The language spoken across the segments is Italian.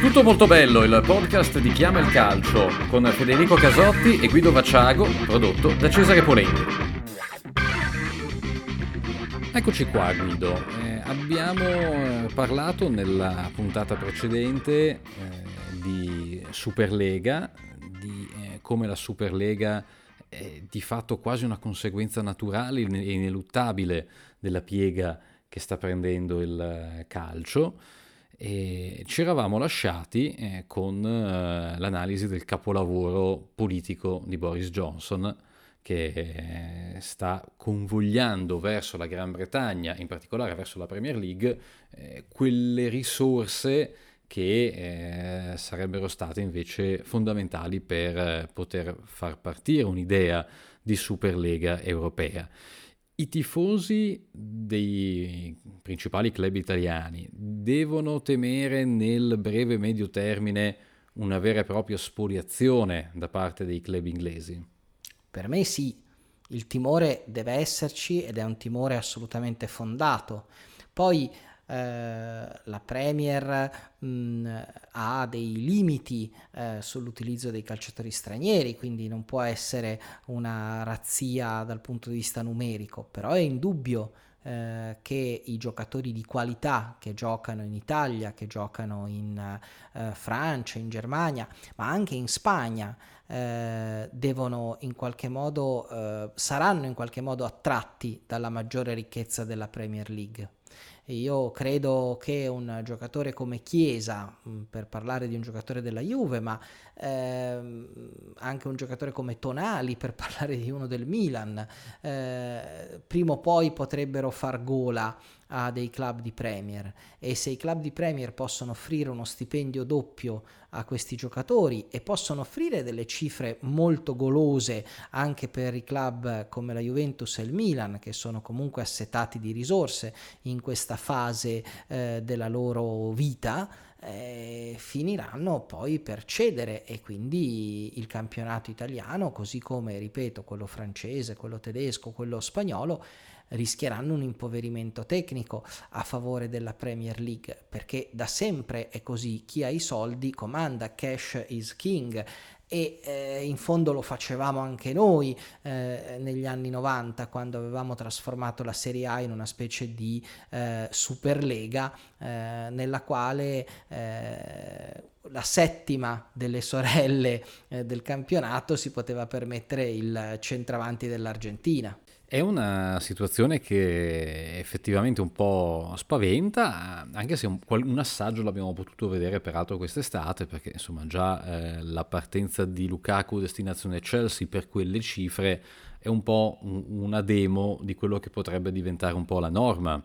Tutto molto bello, il podcast di Chiama il Calcio con Federico Casotti e Guido Vacciago, prodotto da Cesare Polenti. Eccoci qua Guido, eh, abbiamo eh, parlato nella puntata precedente eh, di Superlega, di eh, come la Superlega è di fatto quasi una conseguenza naturale e ineluttabile della piega che sta prendendo il eh, calcio e ci eravamo lasciati eh, con eh, l'analisi del capolavoro politico di Boris Johnson che eh, sta convogliando verso la Gran Bretagna, in particolare verso la Premier League, eh, quelle risorse che eh, sarebbero state invece fondamentali per poter far partire un'idea di Superlega europea. I tifosi dei principali club italiani devono temere nel breve e medio termine una vera e propria spoliazione da parte dei club inglesi? Per me sì, il timore deve esserci ed è un timore assolutamente fondato. Poi la Premier mh, mm, ha dei limiti eh, sull'utilizzo dei calciatori stranieri, quindi non può essere una razzia dal punto di vista numerico, però è indubbio eh, che i giocatori di qualità che giocano in Italia, che giocano in eh, Francia, in Germania, ma anche in Spagna, eh, devono in qualche modo, eh, saranno in qualche modo attratti dalla maggiore ricchezza della Premier League. Io credo che un giocatore come Chiesa, mm, per parlare di un giocatore della Juve, ma ehm, anche un giocatore come Tonali, per parlare di uno del Milan, eh, prima o poi potrebbero far gola a dei club di Premier. E se i club di Premier possono offrire uno stipendio doppio a questi giocatori e possono offrire delle cifre molto golose anche per i club come la Juventus e il Milan che sono comunque assetati di risorse in questa fase eh, della loro vita eh, finiranno poi per cedere e quindi il campionato italiano così come ripeto quello francese quello tedesco quello spagnolo rischieranno un impoverimento tecnico a favore della Premier League, perché da sempre è così, chi ha i soldi comanda, cash is king e eh, in fondo lo facevamo anche noi eh, negli anni 90 quando avevamo trasformato la Serie A in una specie di eh, Superlega eh, nella quale eh, la settima delle sorelle eh, del campionato si poteva permettere il centravanti dell'Argentina. È una situazione che effettivamente un po' spaventa, anche se un, un assaggio l'abbiamo potuto vedere peraltro quest'estate, perché insomma già eh, la partenza di Lukaku destinazione Chelsea per quelle cifre è un po' un, una demo di quello che potrebbe diventare un po' la norma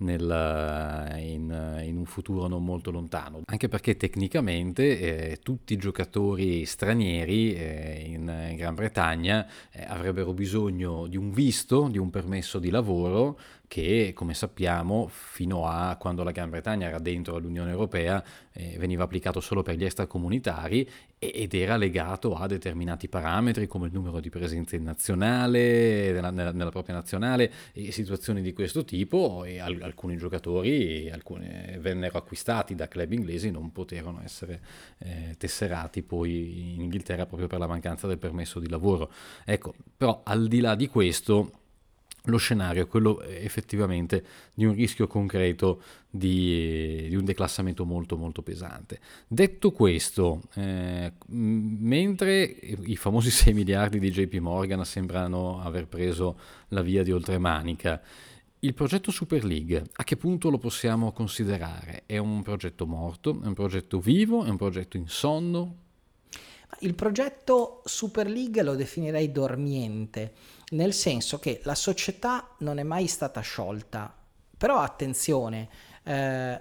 nel, in, in, un futuro non molto lontano, anche perché tecnicamente eh, tutti i giocatori stranieri eh, in, in, Gran Bretagna eh, avrebbero bisogno di un visto, di un permesso di lavoro che, come sappiamo, fino a quando la Gran Bretagna era dentro l'Unione Europea, eh, veniva applicato solo per gli extracomunitari ed era legato a determinati parametri come il numero di presenze in nazionale, nella, nella, propria nazionale, e situazioni di questo tipo, e al, alcuni giocatori alcune, vennero acquistati da club inglesi, non poterono essere eh, tesserati poi in Inghilterra proprio per la mancanza del permesso di lavoro. Ecco, però al di là di questo lo scenario è quello eh, effettivamente di un rischio concreto di, di un declassamento molto molto pesante. Detto questo, eh, mentre i famosi 6 miliardi di JP Morgan sembrano aver preso la via di oltremanica, il progetto Super League, a che punto lo possiamo considerare? È un progetto morto? È un progetto vivo? È un progetto in sonno? Il progetto Super League lo definirei dormiente nel senso che la società non è mai stata sciolta, però attenzione, eh,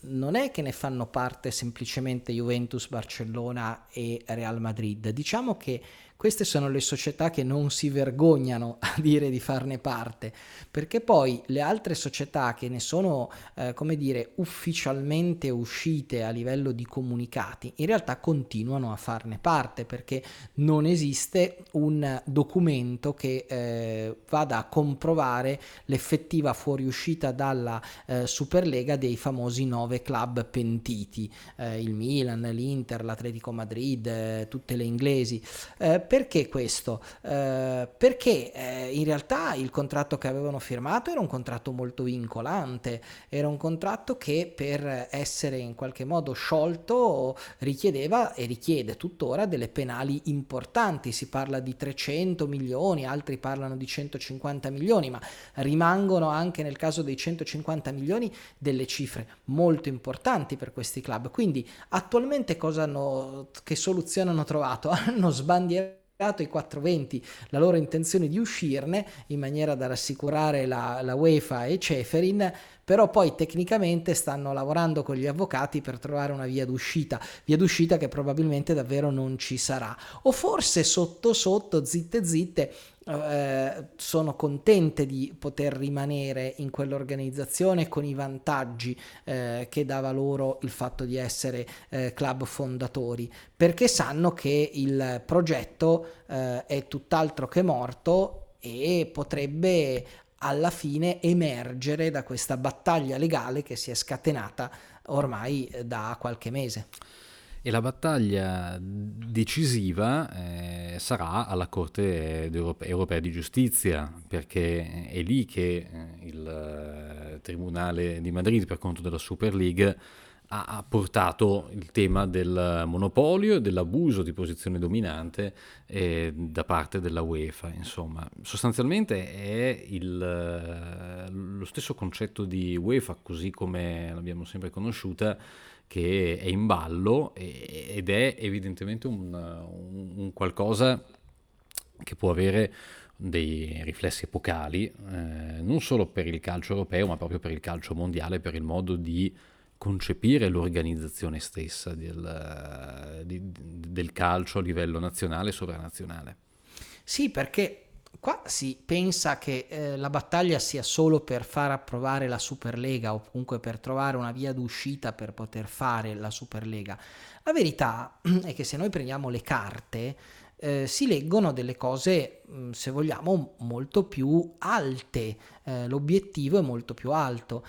non è che ne fanno parte semplicemente Juventus, Barcellona e Real Madrid, diciamo che queste sono le società che non si vergognano a dire di farne parte, perché poi le altre società che ne sono, eh, come dire, ufficialmente uscite a livello di comunicati, in realtà continuano a farne parte perché non esiste un documento che eh, vada a comprovare l'effettiva fuoriuscita dalla eh, Superlega dei famosi nove club pentiti, eh, il Milan, l'Inter, l'Atletico Madrid, eh, tutte le inglesi. Eh, perché questo? Eh, perché eh, in realtà il contratto che avevano firmato era un contratto molto vincolante, era un contratto che per essere in qualche modo sciolto richiedeva e richiede tuttora delle penali importanti, si parla di 300 milioni, altri parlano di 150 milioni, ma rimangono anche nel caso dei 150 milioni delle cifre molto importanti per questi club. Quindi attualmente cosa hanno, che soluzione hanno trovato? Hanno sbandierato i 420 la loro intenzione di uscirne in maniera da rassicurare la, la UEFA e Ceferin però poi tecnicamente stanno lavorando con gli avvocati per trovare una via d'uscita, via d'uscita che probabilmente davvero non ci sarà. O forse sotto sotto, zitte zitte, eh, sono contente di poter rimanere in quell'organizzazione con i vantaggi eh, che dava loro il fatto di essere eh, club fondatori, perché sanno che il progetto eh, è tutt'altro che morto e potrebbe alla fine emergere da questa battaglia legale che si è scatenata ormai eh, da qualche mese. E la battaglia decisiva eh, sarà alla Corte europea di giustizia, perché è lì che eh, il eh, Tribunale di Madrid, per conto della Super League, ha portato il tema del monopolio e dell'abuso di posizione dominante eh, da parte della UEFA. Insomma, sostanzialmente è il, lo stesso concetto di UEFA, così come l'abbiamo sempre conosciuta, che è in ballo ed è evidentemente un, un, un qualcosa che può avere dei riflessi epocali, eh, non solo per il calcio europeo, ma proprio per il calcio mondiale, per il modo di concepire l'organizzazione stessa del, di, del calcio a livello nazionale e sovranazionale. Sì, perché qua si pensa che eh, la battaglia sia solo per far approvare la Superlega o comunque per trovare una via d'uscita per poter fare la Superlega. La verità è che se noi prendiamo le carte eh, si leggono delle cose, mm, se vogliamo, molto più alte. Eh, l'obiettivo è molto più alto.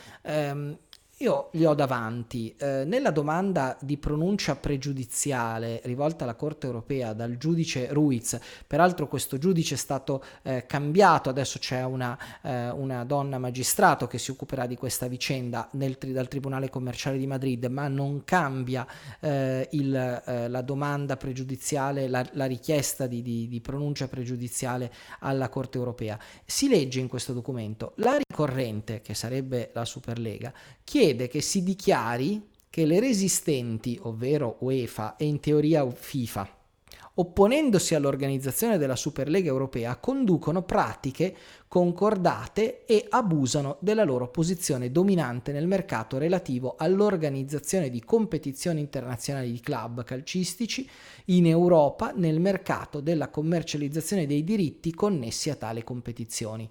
Io li ho davanti. Eh, nella domanda di pronuncia pregiudiziale rivolta alla Corte europea dal giudice Ruiz, peraltro questo giudice è stato eh, cambiato, adesso c'è una, eh, una, donna magistrato che si occuperà di questa vicenda nel, dal Tribunale Commerciale di Madrid, ma non cambia eh, il, eh, la domanda pregiudiziale, la, la richiesta di, di, di pronuncia pregiudiziale alla Corte europea. Si legge in questo documento la ricorrente, che sarebbe la Superlega, chiede chiede che si dichiari che le resistenti, ovvero UEFA e in teoria FIFA, opponendosi all'organizzazione della Superlega europea, conducono pratiche concordate e abusano della loro posizione dominante nel mercato relativo all'organizzazione di competizioni internazionali di club calcistici in Europa nel mercato della commercializzazione dei diritti connessi a tale competizioni.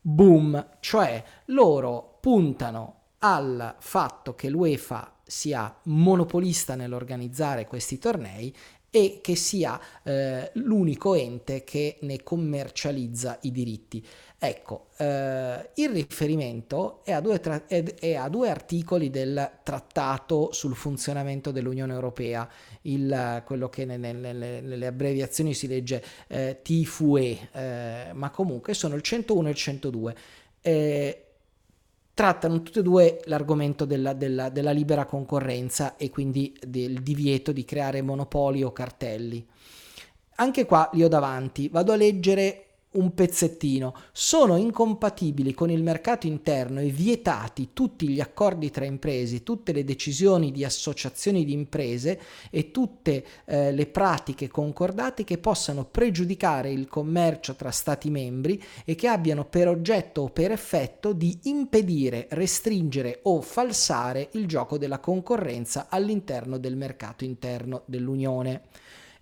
Boom, cioè loro puntano al fatto che l'UEFA sia monopolista nell'organizzare questi tornei e che sia eh, l'unico ente che ne commercializza i diritti. Ecco, eh, il riferimento è a, tra- è a, due articoli del trattato sul funzionamento dell'Unione Europea, il, quello che nelle, nelle, nelle, abbreviazioni si legge eh, TFUE, eh, ma comunque sono il 101 e il 102 trattano tutte e due l'argomento della, della, della, libera concorrenza e quindi del divieto di creare monopoli o cartelli. Anche qua li ho davanti, vado a leggere un pezzettino, sono incompatibili con il mercato interno e vietati tutti gli accordi tra imprese, tutte le decisioni di associazioni di imprese e tutte eh, le pratiche concordate che possano pregiudicare il commercio tra Stati membri e che abbiano per oggetto o per effetto di impedire, restringere o falsare il gioco della concorrenza all'interno del mercato interno dell'Unione.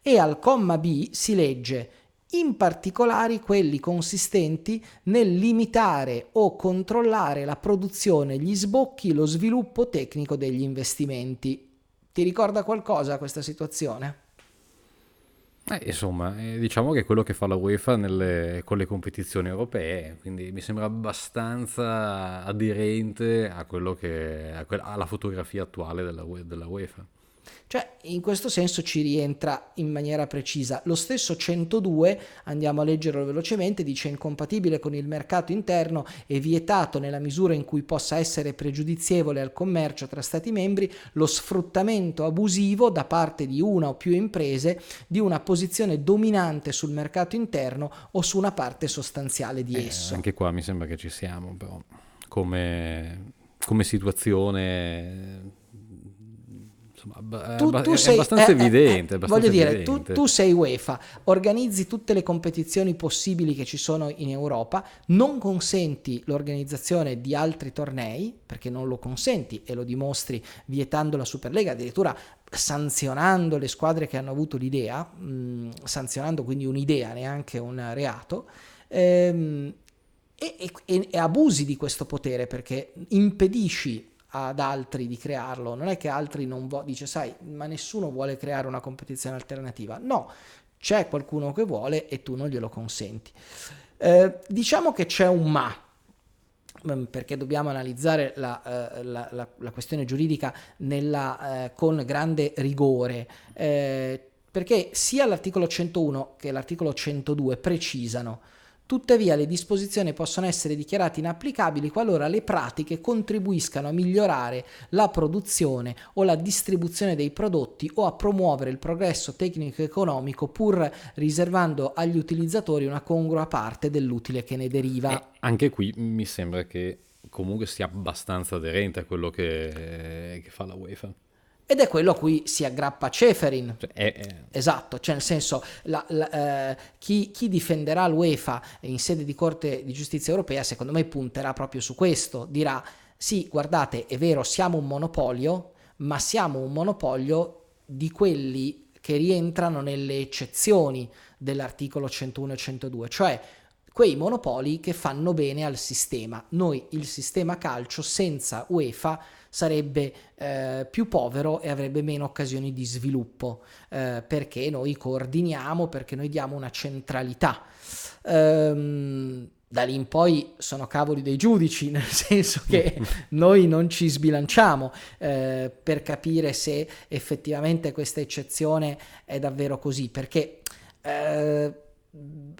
E al comma B si legge in particolare quelli consistenti nel limitare o controllare la produzione, gli sbocchi, lo sviluppo tecnico degli investimenti. Ti ricorda qualcosa questa situazione? Eh, insomma, eh, diciamo che è quello che fa la UEFA nelle, con le competizioni europee, quindi mi sembra abbastanza aderente a che, a que- alla fotografia attuale della, della UEFA. Cioè, in questo senso ci rientra in maniera precisa. Lo stesso 102, andiamo a leggerlo velocemente, dice incompatibile con il mercato interno e vietato nella misura in cui possa essere pregiudizievole al commercio tra Stati membri lo sfruttamento abusivo da parte di una o più imprese di una posizione dominante sul mercato interno o su una parte sostanziale di eh, esso. Anche qua mi sembra che ci siamo, però, come, come situazione insomma, tu, tu è sei, abbastanza eh, evidente. Eh, abbastanza voglio dire. Tu, tu, sei UEFA, organizzi tutte le competizioni possibili che ci sono in Europa, non consenti l'organizzazione di altri tornei, perché non lo consenti e lo dimostri vietando la Superlega, addirittura sanzionando le squadre che hanno avuto l'idea, mh, sanzionando quindi un'idea, neanche un reato. Ehm, e, e, e, abusi di questo potere perché impedisci ad altri di crearlo, non è che altri non vogliono, dice sai, ma nessuno vuole creare una competizione alternativa, no, c'è qualcuno che vuole e tu non glielo consenti. Eh, diciamo che c'è un ma, mm, perché dobbiamo analizzare la, eh, la, la, la questione giuridica nella, eh, con grande rigore, eh, perché sia l'articolo 101 che l'articolo 102 precisano Tuttavia le disposizioni possono essere dichiarate inapplicabili qualora le pratiche contribuiscano a migliorare la produzione o la distribuzione dei prodotti o a promuovere il progresso tecnico-economico pur riservando agli utilizzatori una congrua parte dell'utile che ne deriva. Eh, anche qui mi sembra che comunque sia abbastanza aderente a quello che, che fa la UEFA ed è quello a cui si aggrappa Ceferin. Cioè, è, è... Esatto, cioè nel senso la, la, eh, chi, chi, difenderà l'UEFA in sede di Corte di Giustizia Europea secondo me punterà proprio su questo, dirà sì, guardate, è vero, siamo un monopolio, ma siamo un monopolio di quelli che rientrano nelle eccezioni dell'articolo 101 e 102, cioè quei monopoli che fanno bene al sistema. Noi il sistema calcio senza UEFA sarebbe eh, più povero e avrebbe meno occasioni di sviluppo eh, perché noi coordiniamo, perché noi diamo una centralità. Ehm, da lì in poi sono cavoli dei giudici, nel senso che noi non ci sbilanciamo eh, per capire se effettivamente questa eccezione è davvero così, perché eh,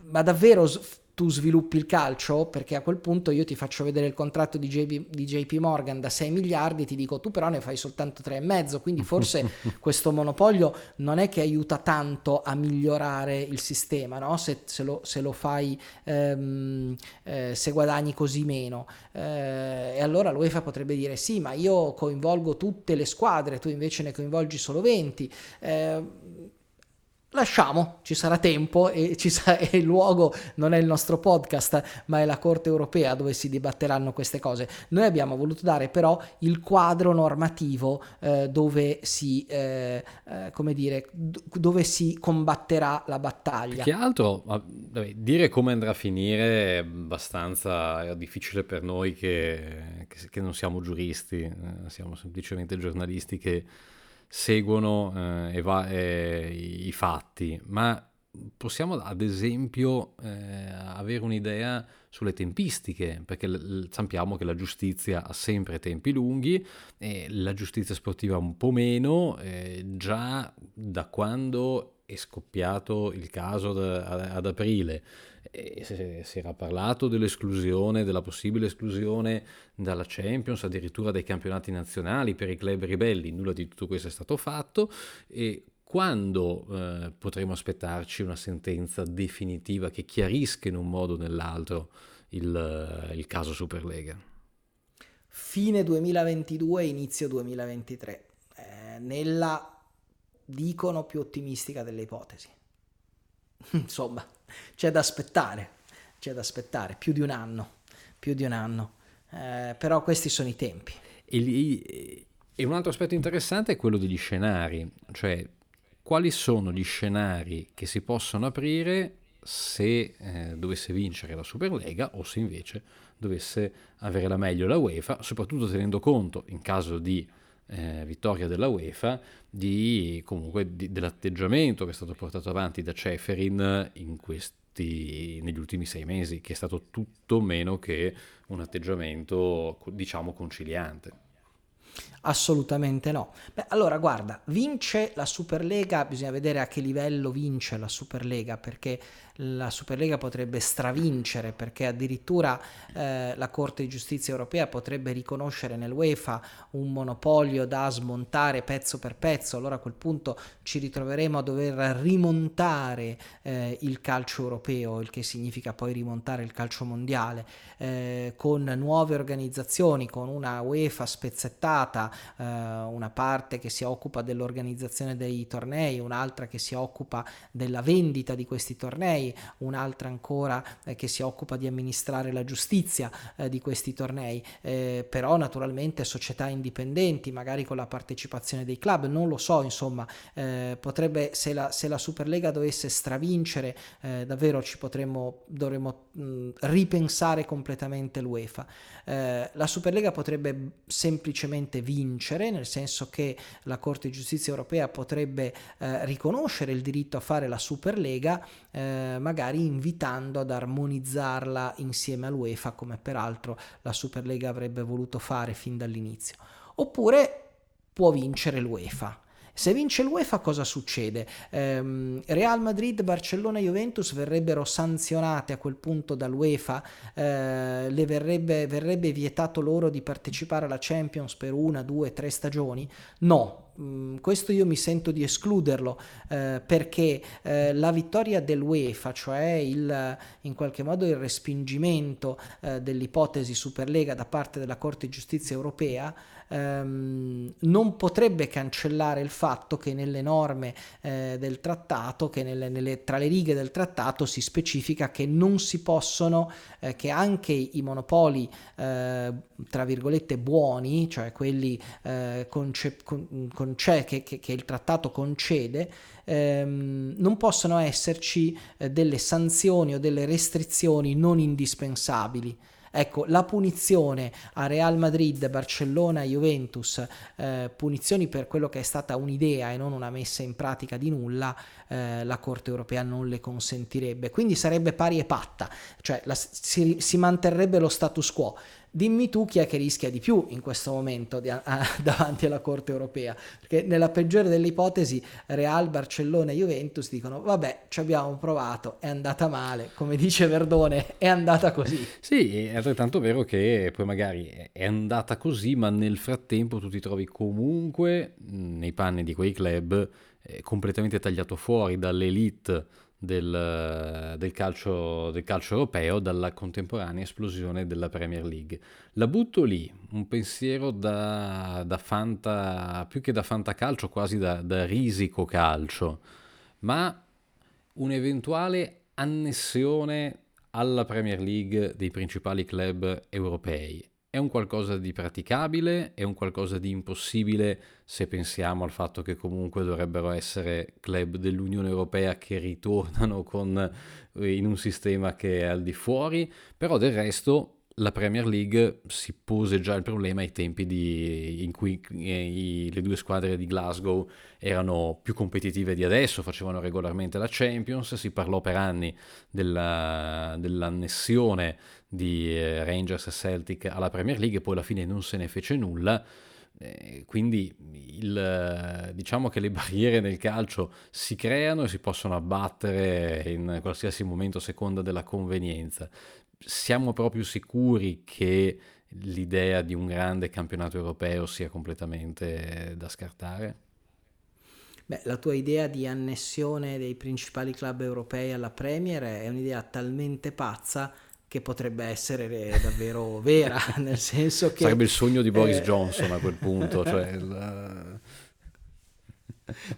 ma davvero tu sviluppi il calcio, perché a quel punto io ti faccio vedere il contratto di JP, di JP Morgan da 6 miliardi, ti dico tu però ne fai soltanto 3,5, quindi forse questo monopolio non è che aiuta tanto a migliorare il sistema, no? se, se, lo, se, lo, fai, ehm, eh, se guadagni così meno. Eh, e allora l'UEFA potrebbe dire sì, ma io coinvolgo tutte le squadre, tu invece ne coinvolgi solo 20. Eh, Lasciamo, ci sarà tempo e, ci sarà, e, il luogo non è il nostro podcast, ma è la Corte europea dove si dibatteranno queste cose. Noi abbiamo voluto dare però il quadro normativo eh, dove, si, eh, eh, come dire, dove si combatterà la battaglia. Che altro, dire come andrà a finire è abbastanza difficile per noi che, che, che non siamo giuristi, eh, siamo semplicemente giornalisti che seguono eh, eva- eh, i fatti, ma possiamo ad esempio eh, avere un'idea sulle tempistiche, perché l- sappiamo che la giustizia ha sempre tempi lunghi e la giustizia sportiva un po' meno, eh, già da quando è scoppiato il caso ad, ad aprile si era parlato dell'esclusione, della possibile esclusione dalla Champions, addirittura dai campionati nazionali per i club ribelli, nulla di tutto questo è stato fatto e quando eh, potremo aspettarci una sentenza definitiva che chiarisca in un modo o nell'altro il, il caso Superlega? Fine 2022, inizio 2023, eh, nella dicono più ottimistica delle ipotesi. Insomma, c'è da aspettare, c'è da aspettare più di un anno, più di un anno. Eh, però questi sono i tempi. E, e un altro aspetto interessante è quello degli scenari, cioè quali sono gli scenari che si possono aprire se eh, dovesse vincere la Superlega o se invece dovesse avere la meglio la UEFA, soprattutto tenendo conto, in caso di eh, vittoria della UEFA, di, comunque di, dell'atteggiamento che è stato portato avanti da Ceferin in questi, negli ultimi sei mesi, che è stato tutto meno che un atteggiamento, diciamo, conciliante. Assolutamente no. Beh, allora guarda, vince la Superlega, bisogna vedere a che livello vince la Superlega, perché la Superlega potrebbe stravincere, perché addirittura eh, la Corte di Giustizia europea potrebbe riconoscere nell'UEFA un monopolio da smontare pezzo per pezzo, allora a quel punto ci ritroveremo a dover rimontare eh, il calcio europeo, il che significa poi rimontare il calcio mondiale, eh, con nuove organizzazioni, con una UEFA spezzettata eh, una parte che si occupa dell'organizzazione dei tornei, un'altra che si occupa della vendita di questi tornei, un'altra ancora eh, che si occupa di amministrare la giustizia eh, di questi tornei, eh, però naturalmente società indipendenti, magari con la partecipazione dei club, non lo so, insomma, eh, potrebbe, se la, se la, Superlega dovesse stravincere, eh, davvero ci potremmo, dovremmo ripensare completamente l'UEFA. Eh, la Superlega potrebbe semplicemente vincere, nel senso che la Corte di Giustizia europea potrebbe eh, riconoscere il diritto a fare la Superlega, eh, magari invitando ad armonizzarla insieme all'UEFA, come peraltro la Superlega avrebbe voluto fare fin dall'inizio. Oppure può vincere l'UEFA. Se vince l'UEFA cosa succede? Eh, Real Madrid, Barcellona e Juventus verrebbero sanzionate a quel punto dall'UEFA, eh, verrebbe, verrebbe vietato loro di partecipare alla Champions per una, due, tre stagioni? No, mm, questo io mi sento di escluderlo eh, perché eh, la vittoria dell'UEFA, cioè il, in qualche modo il respingimento eh, dell'ipotesi Superlega da parte della Corte di Giustizia europea, ehm, non potrebbe cancellare il fatto che nelle norme eh, del trattato, che nelle, nelle, tra le righe del trattato si specifica che non si possono, eh, che anche i monopoli, eh, tra virgolette, buoni, cioè quelli eh, conce- con, conce- che, che, che il trattato concede, ehm, non possono esserci eh, delle sanzioni o delle restrizioni non indispensabili. Ecco, la punizione a Real Madrid, Barcellona, Juventus, eh, punizioni per quello che è stata un'idea e non una messa in pratica di nulla, eh, la Corte europea non le consentirebbe. Quindi sarebbe pari e patta, cioè la, si, si manterrebbe lo status quo. Dimmi tu chi è che rischia di più in questo momento di, a, davanti alla Corte europea, perché nella peggiore delle ipotesi Real, Barcellona e Juventus dicono vabbè ci abbiamo provato, è andata male, come dice Verdone, è andata così. Sì, è altrettanto vero che poi magari è andata così, ma nel frattempo tu ti trovi comunque nei panni di quei club eh, completamente tagliato fuori dall'elite del, del, calcio, del, calcio, europeo dalla contemporanea esplosione della Premier League. La butto lì, un pensiero da, da fanta, più che da fantacalcio, quasi da, da risico calcio, ma un'eventuale annessione alla Premier League dei principali club europei è un qualcosa di praticabile, è un qualcosa di impossibile se pensiamo al fatto che comunque dovrebbero essere club dell'Unione Europea che ritornano con, eh, in un sistema che è al di fuori, però del resto la Premier League si pose già il problema ai tempi di, in cui eh, i, le due squadre di Glasgow erano più competitive di adesso, facevano regolarmente la Champions, si parlò per anni della, dell'annessione di eh, Rangers e Celtic alla Premier League e poi alla fine non se ne fece nulla. Eh, quindi il, diciamo che le barriere nel calcio si creano e si possono abbattere in qualsiasi momento a seconda della convenienza. Siamo proprio sicuri che l'idea di un grande campionato europeo sia completamente da scartare? Beh, la tua idea di annessione dei principali club europei alla Premier è un'idea talmente pazza che potrebbe essere davvero vera, nel senso che... Sarebbe il sogno di Boris eh... Johnson a quel punto, cioè il...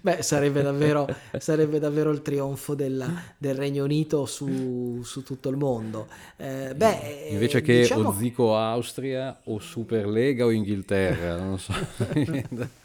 Beh, sarebbe davvero, sarebbe davvero il trionfo della, del Regno Unito su, su tutto il mondo. Eh, beh, Invece che diciamo... o Zico Austria o Superlega o Inghilterra, non so.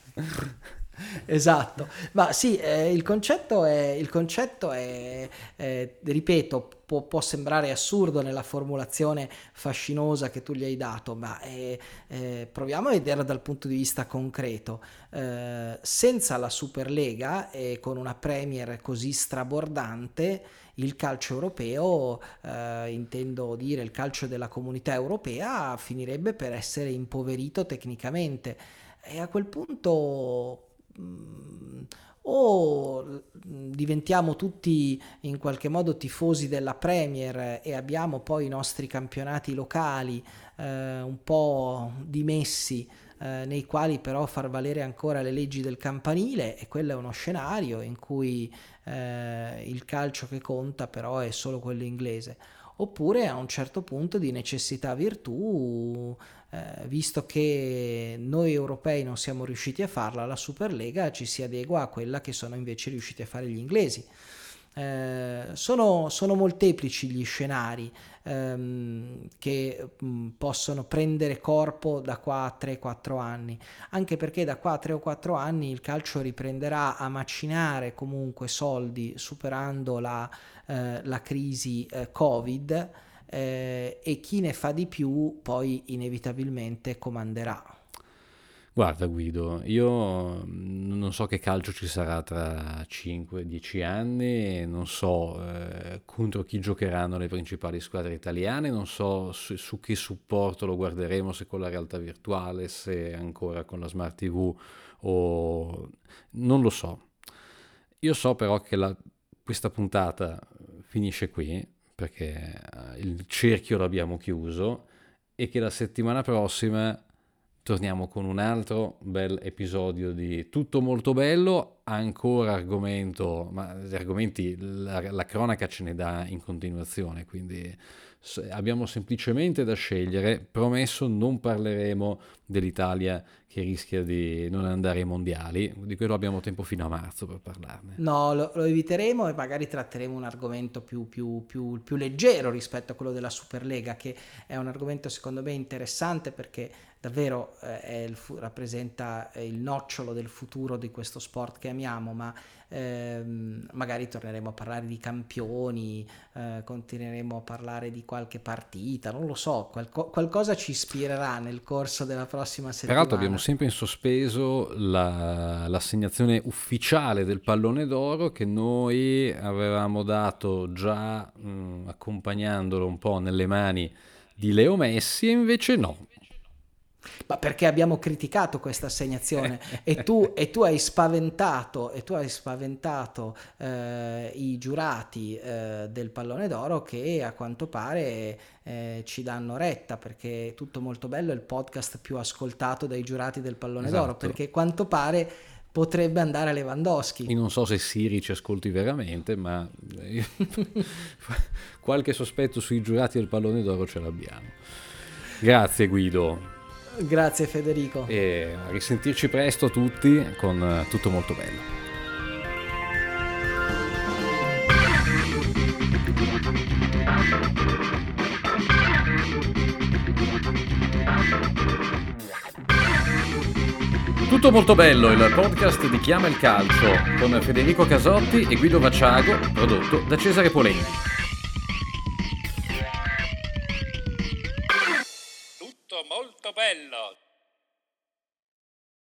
esatto, ma sì, eh, il concetto è, il concetto è eh, ripeto, può, può, sembrare assurdo nella formulazione fascinosa che tu gli hai dato, ma eh, eh proviamo a vederla dal punto di vista concreto. Eh, senza la Superlega e con una Premier così strabordante, il calcio europeo, eh, intendo dire il calcio della comunità europea, finirebbe per essere impoverito tecnicamente. E a quel punto Mm, o mm, diventiamo tutti in qualche modo tifosi della Premier e abbiamo poi i nostri campionati locali eh, un po' dimessi eh, nei quali però far valere ancora le leggi del campanile e quello è uno scenario in cui eh, il calcio che conta però è solo quello inglese oppure a un certo punto di necessità virtù eh, visto che noi europei non siamo riusciti a farla, la Superlega ci si adegua a quella che sono invece riusciti a fare gli inglesi. Eh, sono, sono, molteplici gli scenari ehm, che mh, mm, possono prendere corpo da qua a 3-4 anni, anche perché da qua a 3 o 4 anni il calcio riprenderà a macinare comunque soldi superando la, eh, la crisi eh, Covid eh, e chi ne fa di più poi inevitabilmente comanderà. Guarda Guido, io non so che calcio ci sarà tra 5-10 anni, non so eh, contro chi giocheranno le principali squadre italiane, non so su, su, che supporto lo guarderemo, se con la realtà virtuale, se ancora con la smart TV o... non lo so. Io so però che la, questa puntata finisce qui, perché eh, il cerchio l'abbiamo chiuso e che la settimana prossima torniamo con un altro bel episodio di Tutto molto bello, ancora argomento, ma gli argomenti, la, la cronaca ce ne dà in continuazione, quindi abbiamo semplicemente da scegliere, promesso non parleremo dell'Italia che rischia di non andare ai mondiali, di quello abbiamo tempo fino a marzo per parlarne. No, lo, lo eviteremo e magari tratteremo un argomento più, più, più, più leggero rispetto a quello della Superlega, che è un argomento secondo me interessante perché davvero eh, il, rappresenta il nocciolo del futuro di questo sport che amiamo, ma ehm, magari torneremo a parlare di campioni, eh, continueremo a parlare di qualche partita, non lo so, qualco- qualcosa ci ispirerà nel corso della prossima settimana. Peraltro abbiamo sempre in sospeso la, l'assegnazione ufficiale del pallone d'oro che noi avevamo dato già mh, mm, accompagnandolo un po' nelle mani di Leo Messi e invece no, ma perché abbiamo criticato questa assegnazione e, tu, e, tu, hai spaventato, e tu hai spaventato eh, i giurati eh, del pallone d'oro che a quanto pare eh, ci danno retta perché tutto molto bello è il podcast più ascoltato dai giurati del pallone esatto. d'oro perché a quanto pare potrebbe andare a Lewandowski. Io non so se Siri ci ascolti veramente, ma qualche sospetto sui giurati del pallone d'oro ce l'abbiamo. Grazie Guido. Grazie Federico. E a risentirci presto tutti con eh, tutto molto bello. Tutto molto bello, il podcast di Chiama il Calcio con Federico Casotti e Guido Vacciago, prodotto da Cesare Polenti. Molto bello